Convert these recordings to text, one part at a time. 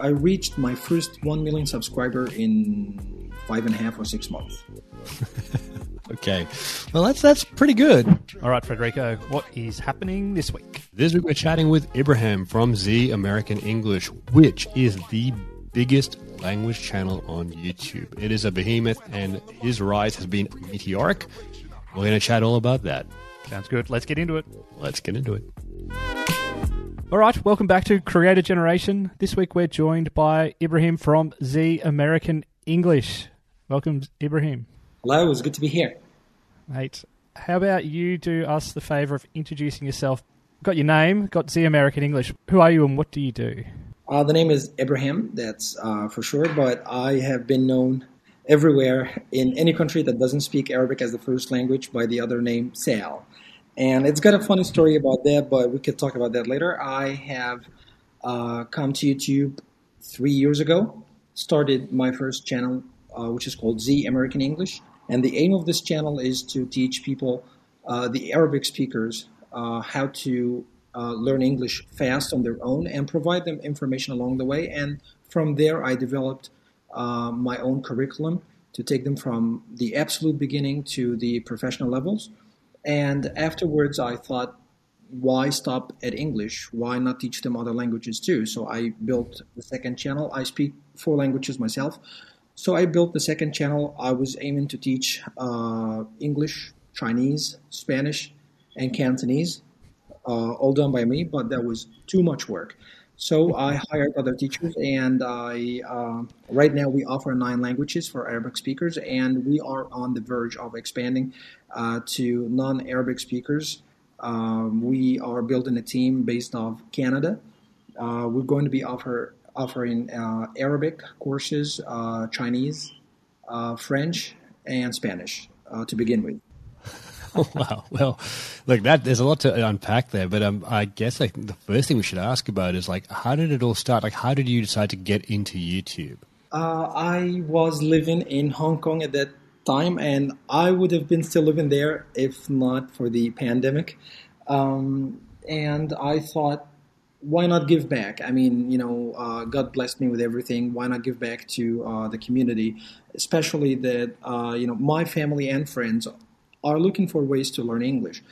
I reached my first 1 million subscriber in five and a half or six months. okay. Well, that's that's pretty good. All right, Federico, what is happening this week? This week we're chatting with Ibrahim from Z American English, which is the biggest language channel on YouTube. It is a behemoth, and his rise has been meteoric. We're going to chat all about that. Sounds good. Let's get into it. Let's get into it. All right, welcome back to Creator Generation. This week we're joined by Ibrahim from Z American English. Welcome, Ibrahim. Hello, it's good to be here. Mate, how about you do us the favour of introducing yourself? Got your name, got Z American English. Who are you and what do you do? Uh, the name is Ibrahim, that's uh, for sure, but I have been known everywhere in any country that doesn't speak Arabic as the first language by the other name Sal. And it's got a funny story about that, but we could talk about that later. I have uh, come to YouTube three years ago, started my first channel, uh, which is called Z American English. And the aim of this channel is to teach people, uh, the Arabic speakers, uh, how to uh, learn English fast on their own and provide them information along the way. And from there, I developed uh, my own curriculum to take them from the absolute beginning to the professional levels. And afterwards, I thought, why stop at English? Why not teach them other languages too? So I built the second channel. I speak four languages myself. So I built the second channel. I was aiming to teach uh, English, Chinese, Spanish, and Cantonese, uh, all done by me, but that was too much work. So I hired other teachers, and I uh, right now we offer nine languages for Arabic speakers, and we are on the verge of expanding uh, to non-Arabic speakers. Um, we are building a team based off Canada. Uh, we're going to be offer offering uh, Arabic courses, uh, Chinese, uh, French, and Spanish to begin with. wow. Well, look, that there's a lot to unpack there, but um, I guess like the first thing we should ask about is like, how did it all start? Like, how did you decide to get into YouTube? Uh, I was living in Hong Kong at that time, and I would have been still living there if not for the pandemic. Um, and I thought, why not give back? I mean, you know, uh, God blessed me with everything. Why not give back to uh, the community, especially that uh, you know my family and friends are looking for ways to learn English.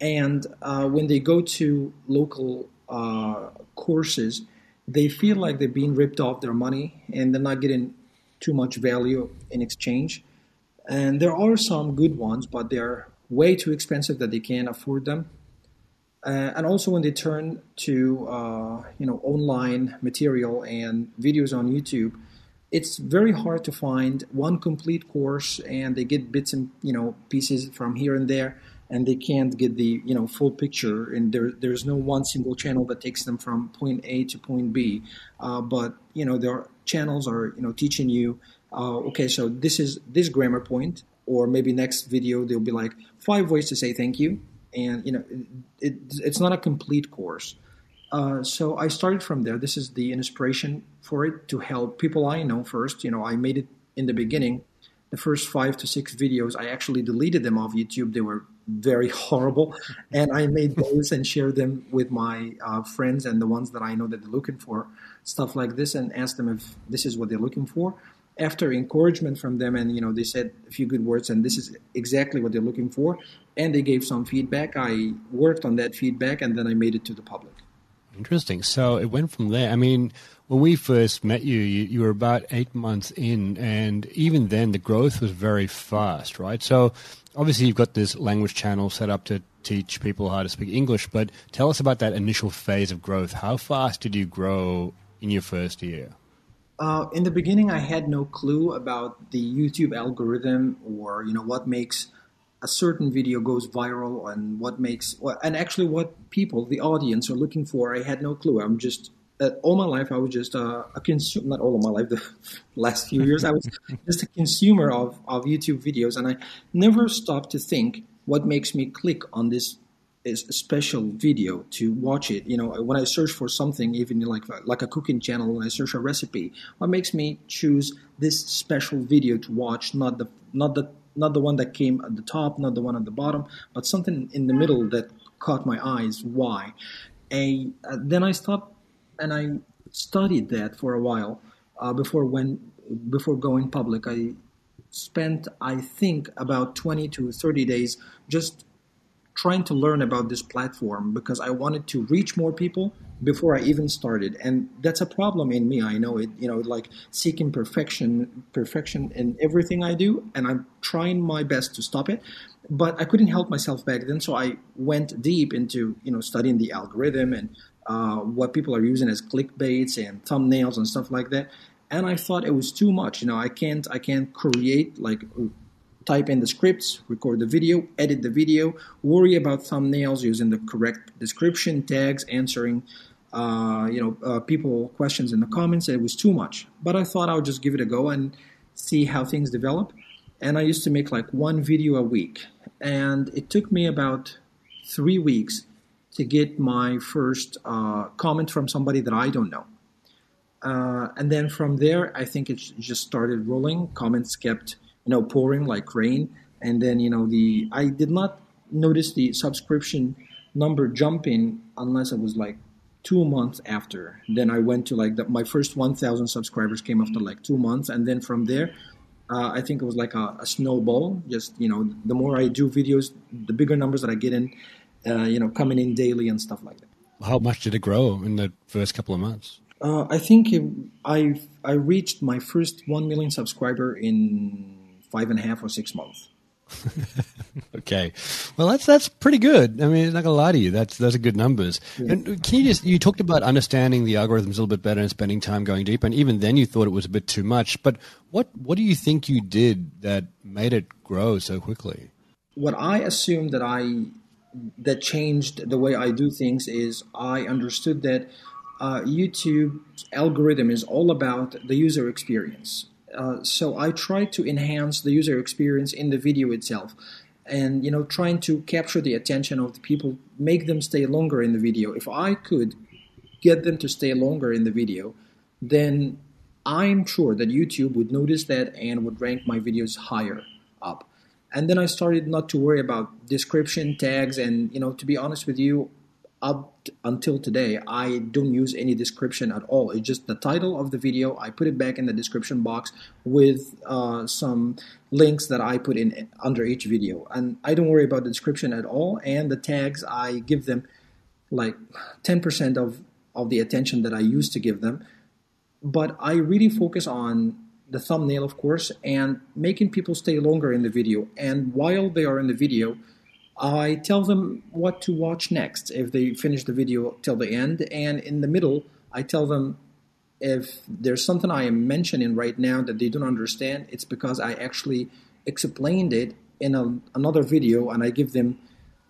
And uh, when they go to local uh, courses, they feel like they're being ripped off their money and they're not getting too much value in exchange. And there are some good ones, but they're way too expensive that they can't afford them. Uh, and also when they turn to uh, you know online material and videos on YouTube, it's very hard to find one complete course and they get bits and you know pieces from here and there and they can't get the you know full picture and there there's no one single channel that takes them from point A to point B. Uh, but you know there are channels are you know teaching you uh, okay so this is this grammar point or maybe next video they'll be like five ways to say thank you and you know it, it's not a complete course uh, so I started from there. This is the inspiration for it to help people I know first. You know, I made it in the beginning. The first five to six videos, I actually deleted them off YouTube. They were very horrible, and I made those and shared them with my uh, friends and the ones that I know that they're looking for stuff like this, and asked them if this is what they're looking for. After encouragement from them, and you know, they said a few good words, and this is exactly what they're looking for, and they gave some feedback. I worked on that feedback, and then I made it to the public. Interesting. So it went from there. I mean, when we first met you, you, you, were about eight months in, and even then the growth was very fast, right? So obviously you've got this language channel set up to teach people how to speak English, but tell us about that initial phase of growth. How fast did you grow in your first year? Uh, in the beginning, I had no clue about the YouTube algorithm or you know what makes a certain video goes viral and what makes and actually what people the audience are looking for i had no clue i'm just uh, all my life i was just uh, a consumer not all of my life the last few years i was just a consumer of, of youtube videos and i never stopped to think what makes me click on this is a special video to watch it. You know, when I search for something, even like like a cooking channel, when I search a recipe, what makes me choose this special video to watch, not the not the not the one that came at the top, not the one at the bottom, but something in the middle that caught my eyes. Why? A, uh, then I stopped and I studied that for a while uh, before when before going public. I spent, I think, about 20 to 30 days just trying to learn about this platform because I wanted to reach more people before I even started. And that's a problem in me. I know it, you know, like seeking perfection, perfection in everything I do. And I'm trying my best to stop it. But I couldn't help myself back then. So I went deep into, you know, studying the algorithm and uh, what people are using as clickbaits and thumbnails and stuff like that and I thought it was too much. You know, I can't I can't create like type in the scripts, record the video, edit the video, worry about thumbnails using the correct description, tags, answering uh, you know uh, people questions in the comments. It was too much, but I thought I would just give it a go and see how things develop. And I used to make like one video a week, and it took me about three weeks to get my first uh, comment from somebody that I don't know. Uh, and then from there, I think it just started rolling. Comments kept, you know, pouring like rain. And then, you know, the I did not notice the subscription number jumping unless it was like two months after. Then I went to like the, my first 1,000 subscribers came after like two months, and then from there, uh, I think it was like a, a, snowball. Just you know, the more I do videos, the bigger numbers that I get in, uh, you know, coming in daily and stuff like that. How much did it grow in the first couple of months? Uh, I think it, I I reached my first one million subscriber in five and a half or six months. okay, well that's that's pretty good. I mean, not gonna lie to you, that's those are good numbers. Yeah. And can you just you talked about understanding the algorithms a little bit better and spending time going deep, and even then you thought it was a bit too much. But what what do you think you did that made it grow so quickly? What I assumed that I that changed the way I do things is I understood that uh, YouTube's algorithm is all about the user experience. Uh, so I try to enhance the user experience in the video itself and you know trying to capture the attention of the people make them stay longer in the video. If i could get them to stay longer in the video then i'm sure that youtube would notice that and would rank my videos higher up. And then i started not to worry about description tags and you know to be honest with you up until today, I don't use any description at all. It's just the title of the video. I put it back in the description box with uh, some links that I put in under each video. And I don't worry about the description at all. And the tags, I give them like 10% of, of the attention that I used to give them. But I really focus on the thumbnail, of course, and making people stay longer in the video. And while they are in the video, I tell them what to watch next if they finish the video till the end. And in the middle, I tell them if there's something I am mentioning right now that they don't understand, it's because I actually explained it in a, another video and I give them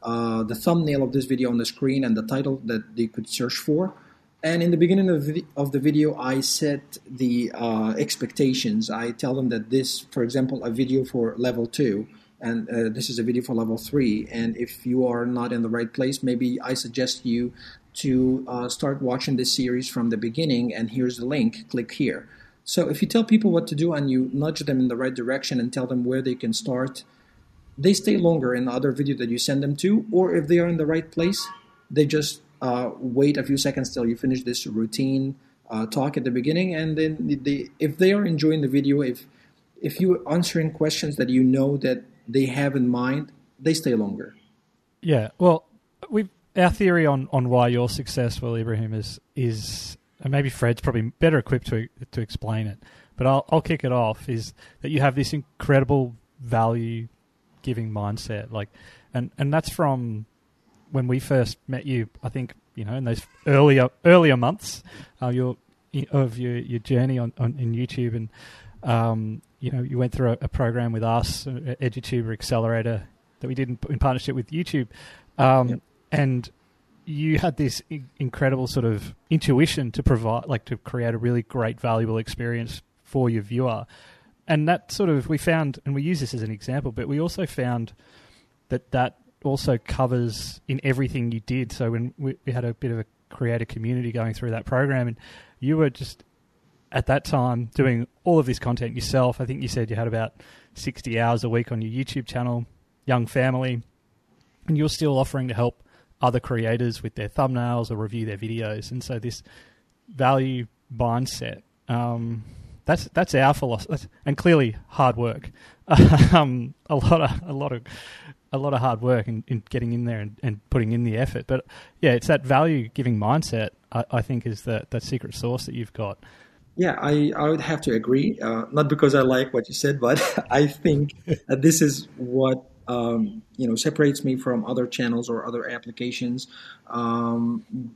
uh, the thumbnail of this video on the screen and the title that they could search for. And in the beginning of the, of the video, I set the uh, expectations. I tell them that this, for example, a video for level 2 and uh, this is a video for level 3 and if you are not in the right place maybe i suggest you to uh, start watching this series from the beginning. And here's the link. Click here. So if you tell people what to do and you nudge them in the right direction and tell them where they can start they stay longer in the other video that you send them to. Or if they are in the right place they just uh, wait a few seconds till you finish this routine uh, talk at the beginning. And then they, if they are enjoying the video if if you're answering questions that you know that they have in mind, they stay longer. Yeah, well, we our theory on, on why you're successful, Ibrahim, is is maybe Fred's probably better equipped to to explain it. But I'll I'll kick it off. Is that you have this incredible value giving mindset, like, and and that's from when we first met you. I think you know in those earlier earlier months, uh, your of your your journey on, on in YouTube and um, you know, you went through a, a program with us, uh, EduTuber Accelerator, that we did in, in partnership with YouTube, um, yep. and you had this incredible sort of intuition to provide, like, to create a really great, valuable experience for your viewer, and that sort of we found, and we use this as an example, but we also found that that also covers in everything you did. So when we, we had a bit of a creator community going through that program, and you were just at that time doing all of this content yourself. I think you said you had about 60 hours a week on your YouTube channel, young family, and you're still offering to help other creators with their thumbnails or review their videos. And so this value mindset. Um, that's that's our philosophy, and clearly hard work. um, a lot of a lot of a lot of hard work in, in getting in there and, and, putting in the effort. But yeah, it's that value giving mindset. I, I, think is the that secret sauce that you've got. Yeah, I, I would have to agree. Uh, not because I like what you said, but I think this is what um, you know separates me from other channels or other applications. Um,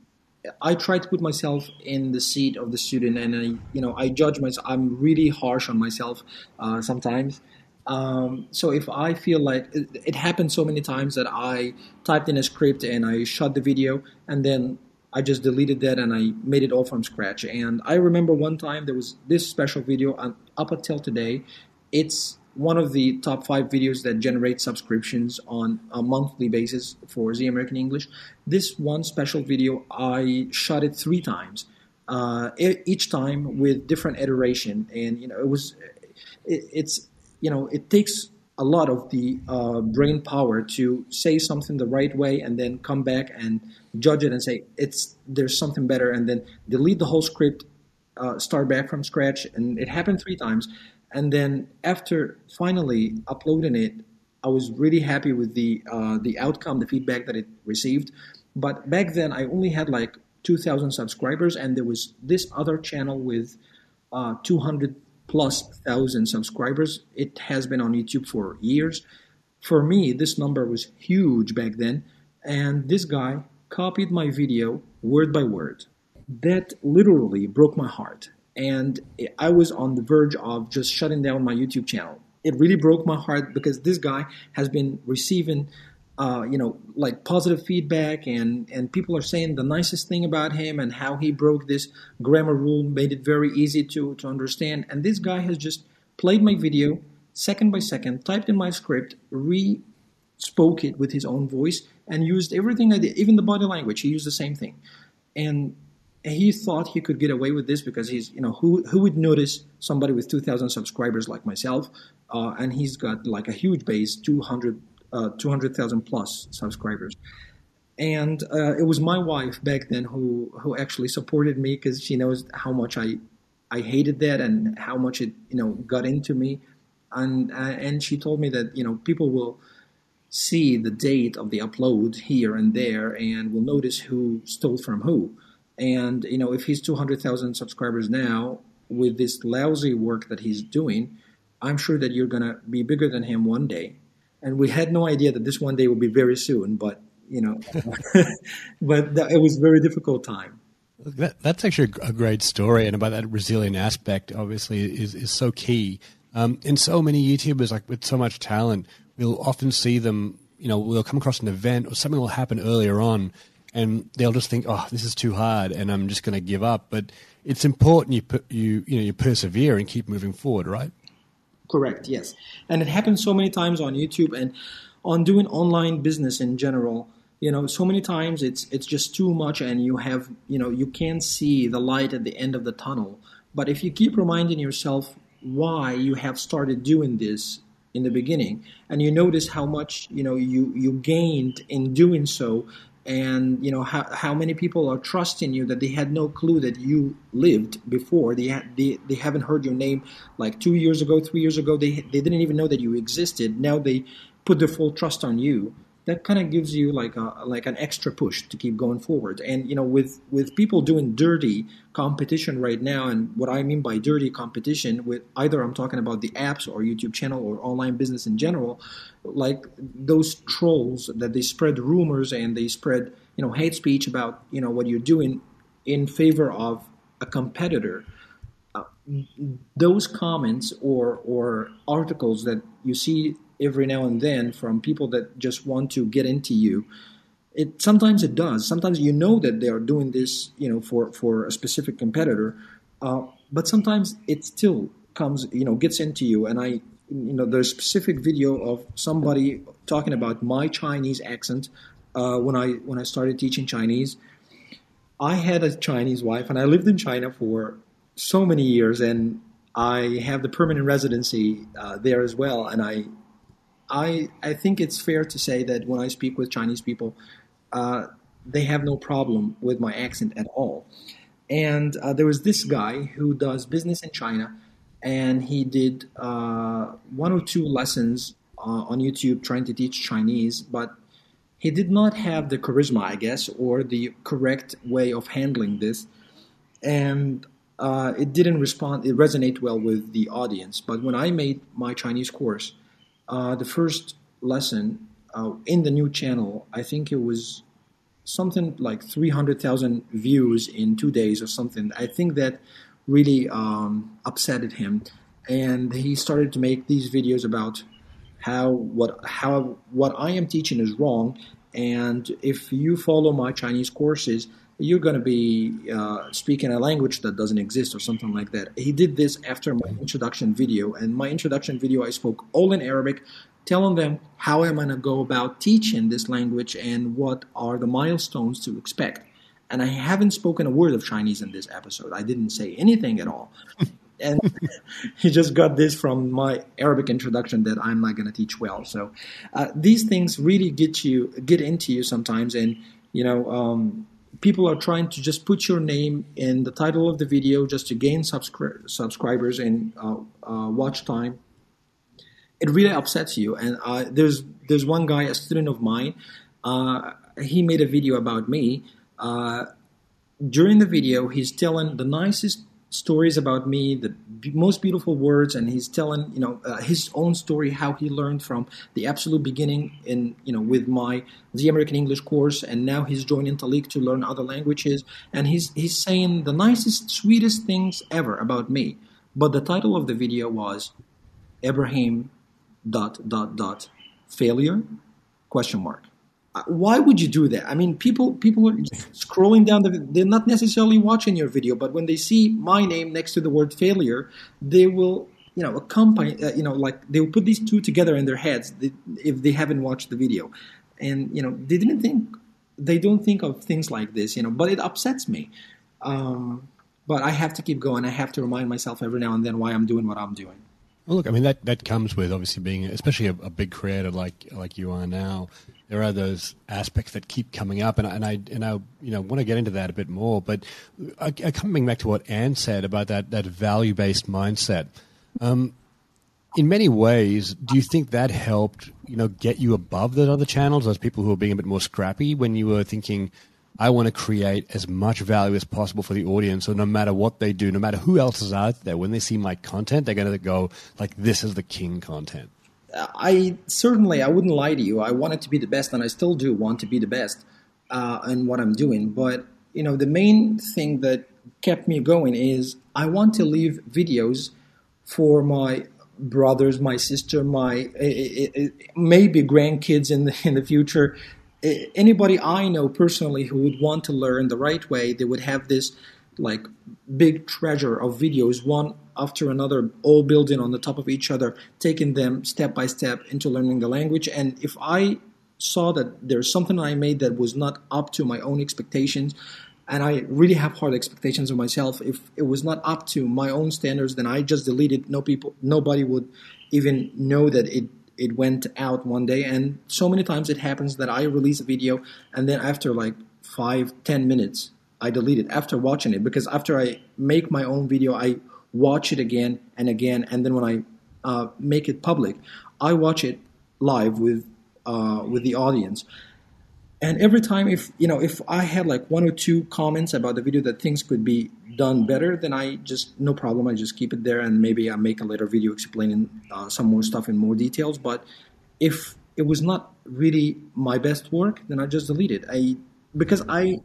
I try to put myself in the seat of the student, and I, you know, I judge myself. I'm really harsh on myself uh, sometimes. Um, so if I feel like it, it, happened so many times that I typed in a script and I shot the video, and then I just deleted that and I made it all from scratch. And I remember one time there was this special video, and up until today, it's one of the top five videos that generate subscriptions on a monthly basis for the American English. This one special video, I shot it three times, uh, each time with different iteration, and you know it was, it, it's you know it takes a lot of the uh, brain power to say something the right way and then come back and judge it and say it's there's something better and then delete the whole script uh, start back from scratch and it happened three times and then after finally uploading it, I was really happy with the uh, the outcome, the feedback that it received. But back then, I only had like 2,000 subscribers, and there was this other channel with uh, 200 plus thousand subscribers. It has been on YouTube for years. For me, this number was huge back then, and this guy copied my video word by word. That literally broke my heart and I was on the verge of just shutting down my YouTube channel. It really broke my heart because this guy has been receiving, uh, you know, like positive feedback, and and people are saying the nicest thing about him and how he broke this grammar rule, made it very easy to to understand. And this guy has just played my video second by second, typed in my script, re spoke it with his own voice, and used everything I did, even the body language. He used the same thing, and he thought he could get away with this because he's, you know, who who would notice somebody with 2,000 subscribers like myself, uh, and he's got like a huge base, 200 uh, 200,000 plus subscribers. And uh, it was my wife back then who who actually supported me because she knows how much I I hated that and how much it you know got into me, and uh, and she told me that you know people will see the date of the upload here and there and will notice who stole from who. And you know, if he's 200,000 subscribers now with this lousy work that he's doing, I'm sure that you're to be bigger than him one day. And we had no idea that this one day would be very soon, but you know, but that, it was a very difficult time. That, that's actually a great story, and about that resilient aspect, obviously, is is so key. Um, and so many YouTubers, like with so much talent, we'll often see them. You know, we'll come across an event or something will happen earlier on, and they'll just think, "Oh, this is too hard," and I'm just going to give up. But it's important you you you know you persevere and keep moving forward, right? Correct. Yes, and it happens so many times on YouTube and on doing online business in general. You know, so many times it's it's just too much, and you have you know you can't see the light at the end of the tunnel. But if you keep reminding yourself why you have started doing this in the beginning and you notice how much you know you you gained in doing so and you know how, how many people are trusting you that they had no clue that you lived before? They, they they haven't heard your name like two years ago three years ago. They, they didn't even know that you existed. Now they put their full trust on you that kind of gives you like a like an extra push to keep going forward. And you know, with with people doing dirty competition right now, and what I mean by dirty competition, with either I'm talking about the apps or YouTube channel or online business in general, like those trolls that they spread rumors and they spread you know hate speech about you know what you're doing in favor of a competitor. Uh, those comments or or articles that you see every now and then from people that just want to get into you. It sometimes it does. Sometimes you know that they are doing this you know for for a specific competitor uh, but sometimes it still comes you know gets into you. And i you know there's a specific video of somebody talking about my chinese accent uh, when i when i started teaching chinese. I had a chinese wife and i lived in china for so many years and i have the permanent residency uh, there as well. And i I I think it's fair to say that when I speak with Chinese people, uh, they have no problem with my accent at all. And uh, there was this guy who does business in China, and he did uh, one or two lessons uh, on YouTube trying to teach Chinese, but he did not have the charisma, I guess, or the correct way of handling this. And uh, it didn't respond, it resonate well with the audience. But when I made my Chinese course, uh, the first lesson uh, in the new channel, I think it was something like 300,000 views in two days or something. I think that really um, upsetted him. And he started to make these videos about how what how what I am teaching is wrong, and if you follow my Chinese courses, you're going to be uh, speaking a language that doesn't exist or something like that. He did this after my introduction video, and my introduction video I spoke all in Arabic, telling them how I'm going to go about teaching this language and what are the milestones to expect. And I haven't spoken a word of Chinese in this episode. I didn't say anything at all. and he just got this from my Arabic introduction that I'm not going to teach well. So uh, these things really get you get into you sometimes, and you know um, people are trying to just put your name in the title of the video just to gain subscri- subscribers and uh, uh, watch time. It really upsets you. And uh, there's there's one guy, a student of mine. Uh, he made a video about me. Uh, during the video, he's telling the nicest stories about me, the most beautiful words, and he's telling you know uh, his own story, how he learned from the absolute beginning in you know with my the American English course, and now he's joining Talik to learn other languages, and he's he's saying the nicest, sweetest things ever about me. But the title of the video was Ibrahim dot dot dot failure? Question mark why would you do that? I mean, people people are scrolling down the. They're not necessarily watching your video, but when they see my name next to the word failure, they will you know accompany uh, you know like they will put these two together in their heads if they haven't watched the video, and you know they didn't think they don't think of things like this, you know. But it upsets me. Um, but I have to keep going. I have to remind myself every now and then why I'm doing what I'm doing. Well, look, I mean that that comes with obviously being, especially a, a big creator like like you are now there are those aspects that keep coming up, and, and I and I you know want to get into that a bit more. But I, I coming back to what Anne said about that that value based mindset. Um, in many ways, do you think that helped you know get you above those other channels, those people who are being a bit more scrappy when you were thinking? I want to create as much value as possible for the audience. So no matter what they do, no matter who else is out there, when they see my content, they're going to go like, "This is the king content." I certainly I wouldn't lie to you. I wanted to be the best, and I still do want to be the best uh, in what I'm doing. But you know, the main thing that kept me going is I want to leave videos for my brothers, my sister, my maybe grandkids in the in the future. Anybody I know personally who would want to learn the right way, they would have this like big treasure of videos, one after another, all building on the top of each other, taking them step by step into learning the language. And if I saw that there's something I made that was not up to my own expectations, and I really have hard expectations of myself. If it was not up to my own standards, then I just deleted. No people, nobody would even know that it it went out one day. And so many times it happens that I release a video, and then after like five, ten minutes, I delete it after watching it because after I make my own video, I watch it again and again, and then when I uh, make it public, I watch it live with uh, with the audience. And every time, if you know, if I had like one or two comments about the video that things could be done better, then I just no problem. I just keep it there, and maybe I make a later video explaining uh, some more stuff in more details. But if it was not really my best work, then I just delete it. I because I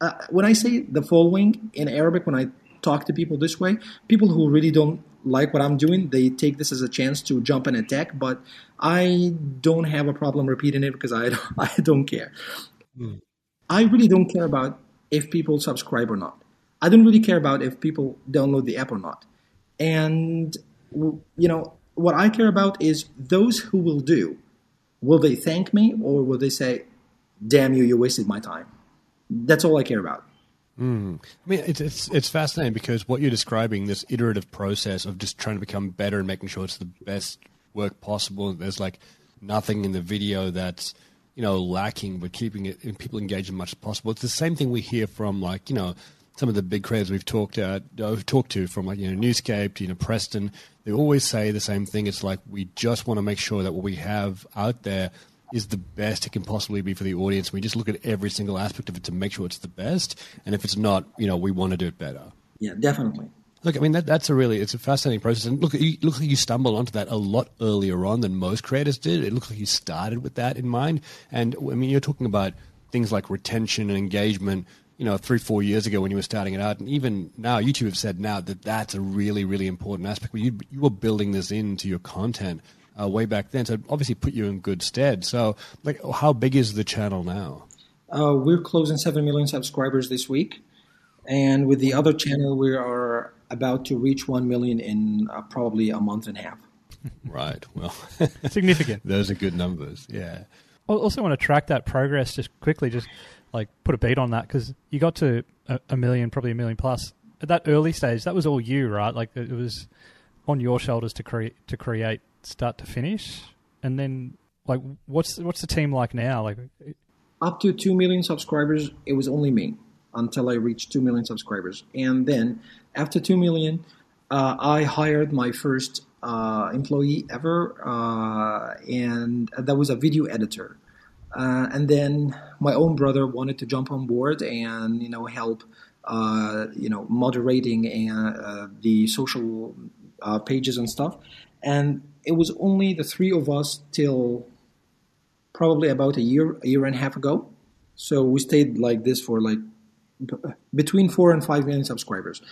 uh, when I say the following in Arabic, when I talk to people this way, people who really don't like what I'm doing, they take this as a chance to jump and attack. But I don't have a problem repeating it because I don't, I don't care. Mm. I really don't care about if people subscribe or not. I don't really care about if people download the app or not. And you know what I care about is those who will do. Will they thank me or will they say, "Damn you, you wasted my time"? That's all I care about. Mm. I mean, it's, it's it's fascinating because what you're describing, this iterative process of just trying to become better and making sure it's the best work possible. There's like nothing in the video that's you know lacking, but keeping it and people engaged as much as possible. It's the same thing we hear from like you know some of the big creators we've talked uh, talked to from like you know Newscape you know Preston, they always say the same thing. It's like we just want to make sure that what we have out there is the best it can possibly be for the audience. We just look at every single aspect of it to make sure it's the best, and if it's not, you know, we want to do it better. Yeah, definitely. Look, I mean that, that's a really it's a fascinating process, and look, you look like you stumbled onto that a lot earlier on than most creators did. It looks like you started with that in mind, and I mean you're talking about things like retention and engagement. You know, three four years ago when you were starting it out, and even now, YouTube have said now that that's a really really important aspect. You you were building this into your content uh, way back then, so obviously put you in good stead. So, like, how big is the channel now? Uh, we're closing seven million subscribers this week, and with the other channel, we are about to reach 1 million in uh, probably a month and a half. Right. Well, significant. Those are good numbers. Yeah. I also want to track that progress just quickly, just like put a beat on that because you got to a, a, million, probably a million plus at that early stage. That was all you, right? Like it was on your shoulders to create, to create, start to finish, and then like what's what's the team like now? Like up to two million subscribers, it was only me until I reached 2 million subscribers. And then after 2 million, uh, I hired my first uh, employee ever, uh, and that was a video editor. Uh, and then my own brother wanted to jump on board and you know help, uh, you know, moderating and uh, the social pages and stuff. And it was only the three of us till probably about a year, a year and a half ago. So we stayed like this for like between four and five million subscribers.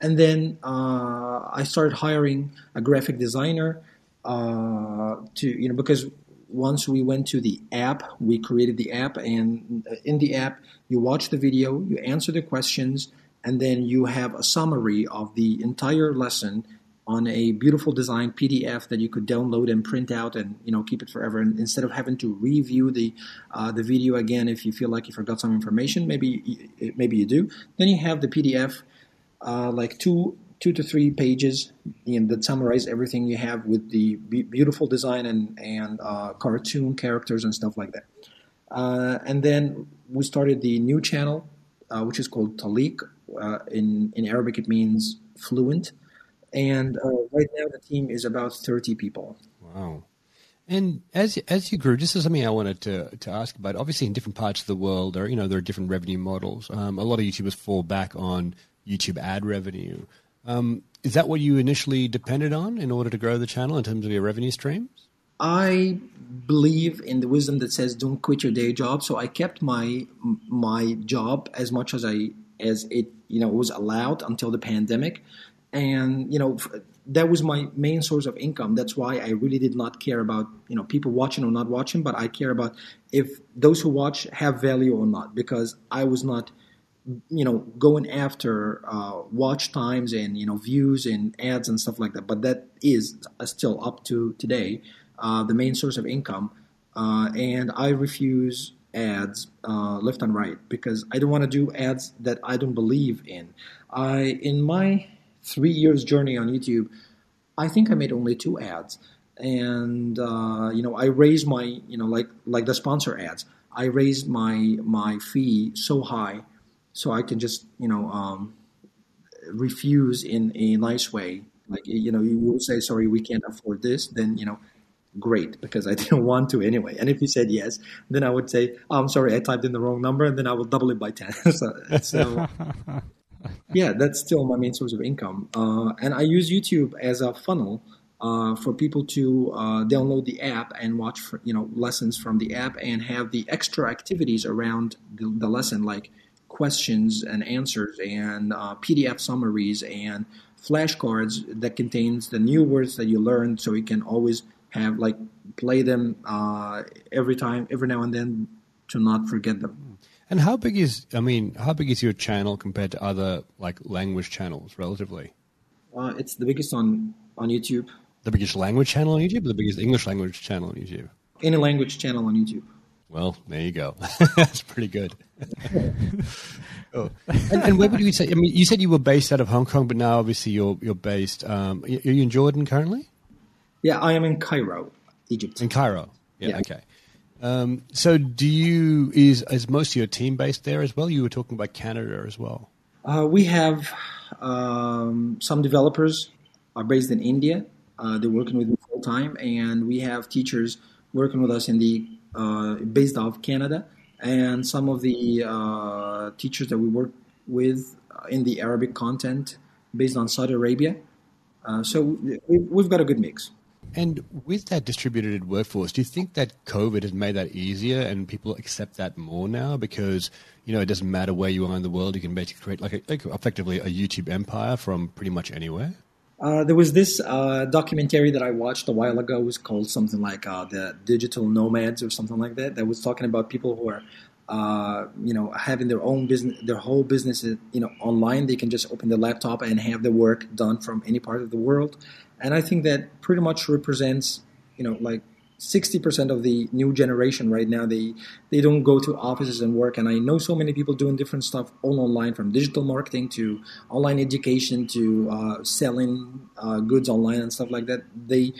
And then uh, I started hiring a graphic designer uh, to, you know, because once we went to the app, we created the app, and in the app, you watch the video, you answer the questions, and then you have a summary of the entire lesson on a beautiful design PDF that you could download and print out and you know keep it forever. And instead of having to review the uh, the video again, if you feel like you forgot some information, maybe maybe you do. Then you have the PDF, uh, like two two to three pages you know, that summarize everything you have with the beautiful design and and uh, cartoon characters and stuff like that. Uh, and then we started the new channel, uh, which is called Talik. Uh, in in Arabic, it means fluent and uh, right now the team is about 30 people. Wow. And as as you grew, this is something I wanted to to ask about. Obviously, in different parts of the world, there you know there are different revenue models. Um, a lot of YouTubers fall back on YouTube ad revenue. Um, is that what you initially depended on in order to grow the channel in terms of your revenue streams? I believe in the wisdom that says don't quit your day job. So I kept my my job as much as I as it you know was allowed until the pandemic and you know that was my main source of income. That's why i really did not care about you know people watching or not watching but i care about if those who watch have value or not because i was not you know going after uh, watch times and you know views and ads and stuff like that. But that is still up to today uh, the main source of income. Uh, and i refuse ads uh, left and right because i don't want to do ads that i don't believe in. I in my three years journey on YouTube, I think I made only two ads, and uh, you know I raised my you know like like the sponsor ads. I raised my my fee so high, so I can just you know um, refuse in a nice way. Like you know you will say sorry we can't afford this, then you know great because I didn't want to anyway. And if you said yes, then I would say oh, I'm sorry I typed in the wrong number, and then I will double it by ten. so, so yeah, that's still my main source of income. Uh, and I use YouTube as a funnel uh, for people to uh, download the app and watch, for, you know, lessons from the app and have the extra activities around the, the lesson, like questions and answers and uh, PDF summaries and flashcards that contains the new words that you learned, so you can always have like play them uh, every time, every now and then, to not forget them. And how big is I mean, how big is your channel compared to other like language channels relatively? Uh, it's the biggest on on YouTube. The biggest language channel on YouTube, or the biggest English language channel on YouTube. Any language channel on YouTube. Well, there you go. That's pretty good. oh. and, and, where would you say? I mean, you said you were based out of Hong Kong, but now obviously you're you're based. Um, are you in Jordan currently? Yeah, I am in Cairo, Egypt. In Cairo. Yeah. yeah. Okay. Um, so, do you is is most of your team based there as well? You were talking about Canada as well. Uh, we have um, some developers are based in India. Uh, they're working with me full time, and we have teachers working with us in the uh, based off Canada, and some of the uh, teachers that we work with in the Arabic content based on Saudi Arabia. Uh, so we've got a good mix. And with that distributed workforce, do you think that COVID has made that easier and people accept that more now? Because, you know, it doesn't matter where you are in the world, you can basically create like, a, like effectively a YouTube empire from pretty much anywhere? Uh, there was this uh, documentary that I watched a while ago. It was called something like uh, the Digital Nomads or something like that. That was talking about people who are, uh, you know, having their own business, their whole business, you know, online. They can just open the laptop and have the work done from any part of the world. And I think that pretty much represents, you know, like 60% of the new generation right now they they don't go to offices and work and i know so many people doing different stuff all online from digital marketing to online education to uh, selling uh, goods online and stuff like that they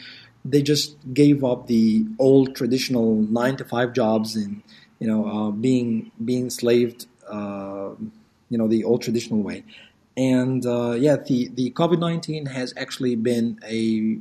they just gave up the old traditional nine to five jobs and you know uh, being being enslaved uh, you know the old traditional way. And uh, yeah the the covid-19 has actually been a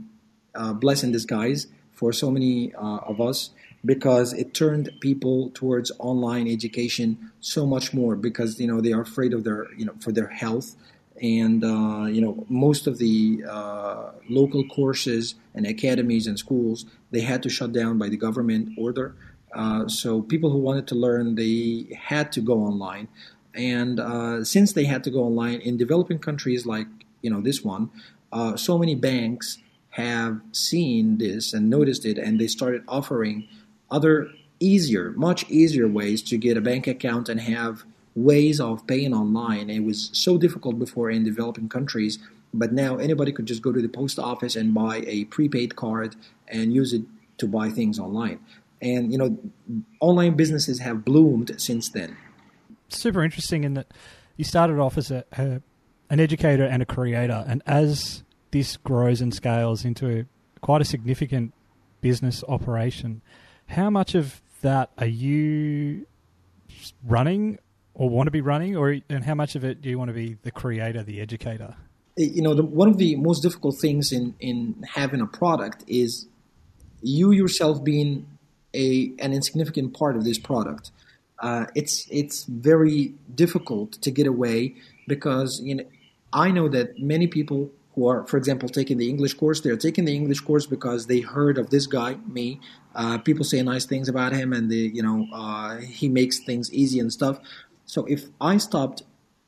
uh, blessing disguise for so many uh, of us because it turned people towards online education so much more because you know they are afraid of their you know for their health. And uh, you know most of the uh, local courses and academies and schools they had to shut down by the government order uh, so people who wanted to learn they had to go online and uh, since they had to go online in developing countries like you know this one uh, so many banks have seen this and noticed it, and they started offering other easier, much easier ways to get a bank account and have ways of paying online. It was so difficult before in developing countries, but now anybody could just go to the post office and buy a prepaid card and use it to buy things online. And you know, online businesses have bloomed since then. Super interesting in that you started off as a, a an educator and a creator, and as this grows and scales into quite a significant business operation, how much of that are you running or want to be running, or and how much of it do you want to be the creator, the educator? Eh, you know, the, one of the most difficult things in in having a product is you yourself being a an insignificant part of this product. Uh, it's it's very difficult to get away because you know I know that many people who are, for example, taking the English course. They're taking the English course because they heard of this guy, me. Uh, people say nice things about him, and they, you know, uh, he makes things easy and stuff. So if I stopped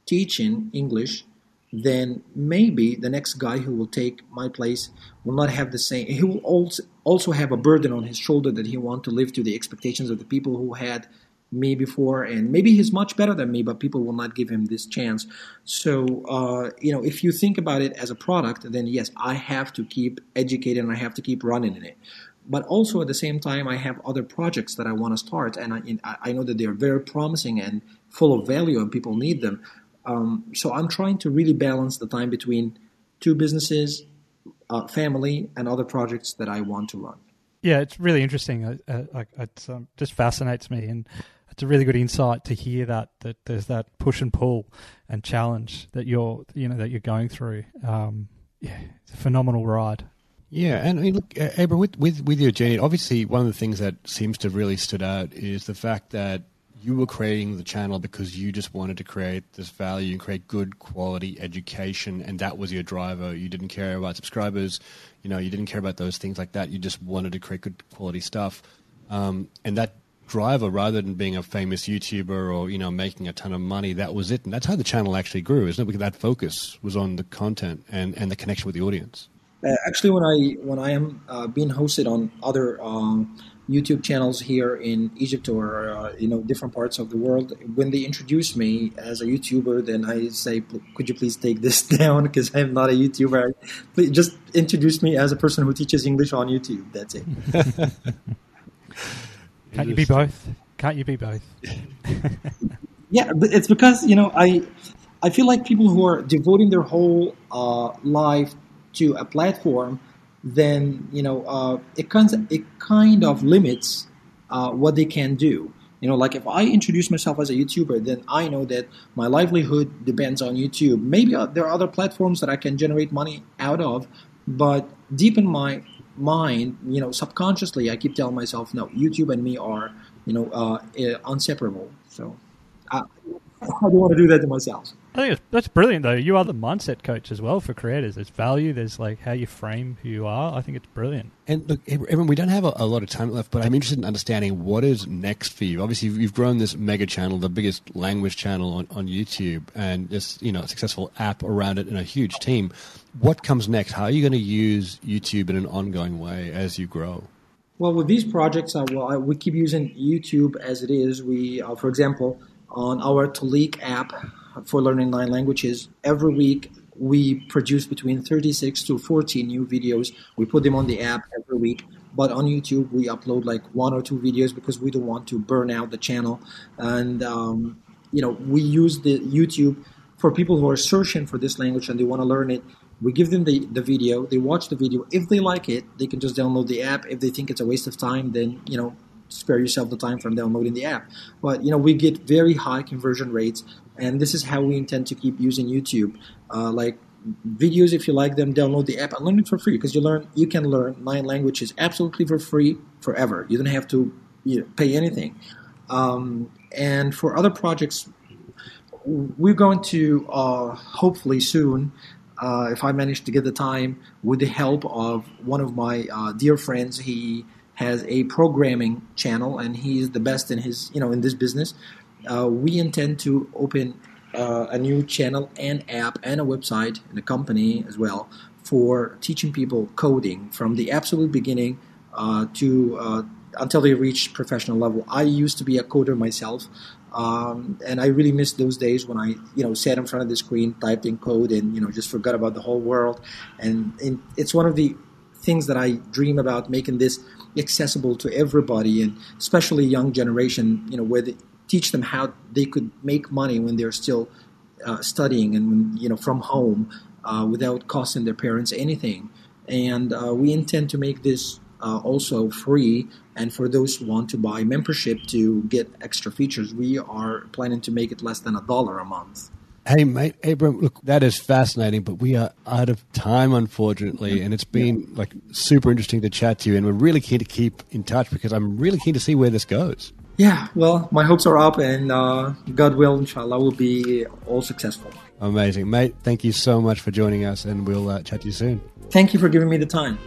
teaching English, then maybe the next guy who will take my place will not have the same. He will also also have a burden on his shoulder that he want to live to the expectations of the people who had me before, and maybe he's much better than me, but people will not give him this chance. So, uh, you know, if you think about it as a product, then yes, I have to keep educating and I have to keep running in it. But also at the same time, I have other projects that I want to start, and I, I know that they are very promising and full of value, and people need them. Um, so I'm trying to really balance the time between two businesses, uh, family, and other projects that I want to run. Yeah, it's really interesting. Uh, uh, it um, just fascinates me, and it's a really good insight to hear that that there's that push and pull and challenge that you're you know that you're going through. Um, yeah, it's a phenomenal ride. Yeah, and I mean, look, Abram, with, with with your journey, obviously one of the things that seems to have really stood out is the fact that you were creating the channel because you just wanted to create this value and create good quality education, and that was your driver. You didn't care about subscribers, you know, you didn't care about those things like that. You just wanted to create good quality stuff, um, and that driver rather than being a famous YouTuber or you know making a ton of money. That was it, and that's how the channel actually grew, isn't it? Because that focus was on the content and, and the connection with the audience. Uh, actually, when I when I am uh, being hosted on other um, YouTube channels here in Egypt or uh, you know different parts of the world, when they introduce me as a YouTuber, then I say, "Could you please take this down? Because I'm not a YouTuber. Please just introduce me as a person who teaches English on YouTube. That's it." Can't you be both? Can't you be both? yeah, it's because you know I I feel like people who are devoting their whole uh, life to a platform, then you know uh, it kind of, it kind of limits uh, what they can do. You know, like if I introduce myself as a YouTuber, then I know that my livelihood depends on YouTube. Maybe uh, there are other platforms that I can generate money out of, but deep in my mind, you know, subconsciously, I keep telling myself, no, YouTube and me are, you know, uh, inseparable. So I, I do want to do that to myself. I think that's brilliant, though. You are the mindset coach as well for creators. There's value. There's like how you frame who you are. I think it's brilliant. And look, everyone, we don't have a, a, lot of time left, but I'm interested in understanding what is next for you. Obviously, you've grown this mega channel, the biggest language channel on, on YouTube, and this you know successful app around it, and a huge team. What comes next? How are you going to use YouTube in an ongoing way as you grow? Well, with these projects, uh, well, we keep using YouTube as it is. We, uh, for example, on our Talik app for learning nine languages. Every week, we produce between 36 to 40 new videos. We put them on the app every week. But on YouTube, we upload like one or two videos because we don't want to burn out the channel. And, um, you know, we use the YouTube for people who are searching for this language and they want to learn it. We give them the, the video, they watch the video. If they like it, they can just download the app. If they think it's a waste of time, then, you know, spare yourself the time from downloading the app. But you know, we get very high conversion rates, and this is how we intend to keep using YouTube. Uh, like videos, if you like them, download the app and learn it for free because you learn you can learn nine languages absolutely for free forever. You don't have to you know, pay anything. Um, and for other projects, we're going to uh, hopefully soon. Uh, if I manage to get the time, with the help of one of my uh, dear friends, he has a programming channel, and he's the best in his you know in this business. Uh, we intend to open uh, a new channel and app and a website and a company as well for teaching people coding from the absolute beginning uh, to uh, until they reach professional level. I used to be a coder myself, um, and I really miss those days when I, you know, sat in front of the screen, typed in code, and you know, just forgot about the whole world. And, and it's one of the things that I dream about making this accessible to everybody and especially young generation you know where they teach them how they could make money when they're still uh, studying and you know from home uh, without costing their parents anything. And uh, we intend to make this uh, also free and for those who want to buy membership to get extra features we are planning to make it less than a dollar a month Hey, mate, Abram, look, that is fascinating, but we are out of time, unfortunately, and it's been like super interesting to chat to you, and we're really keen to keep in touch because I'm really keen to see where this goes. Yeah, well, my hopes are up, and uh, God will, inshallah, will be all successful. Amazing, mate. Thank you so much for joining us, and we'll uh, chat to you soon. Thank you for giving me the time.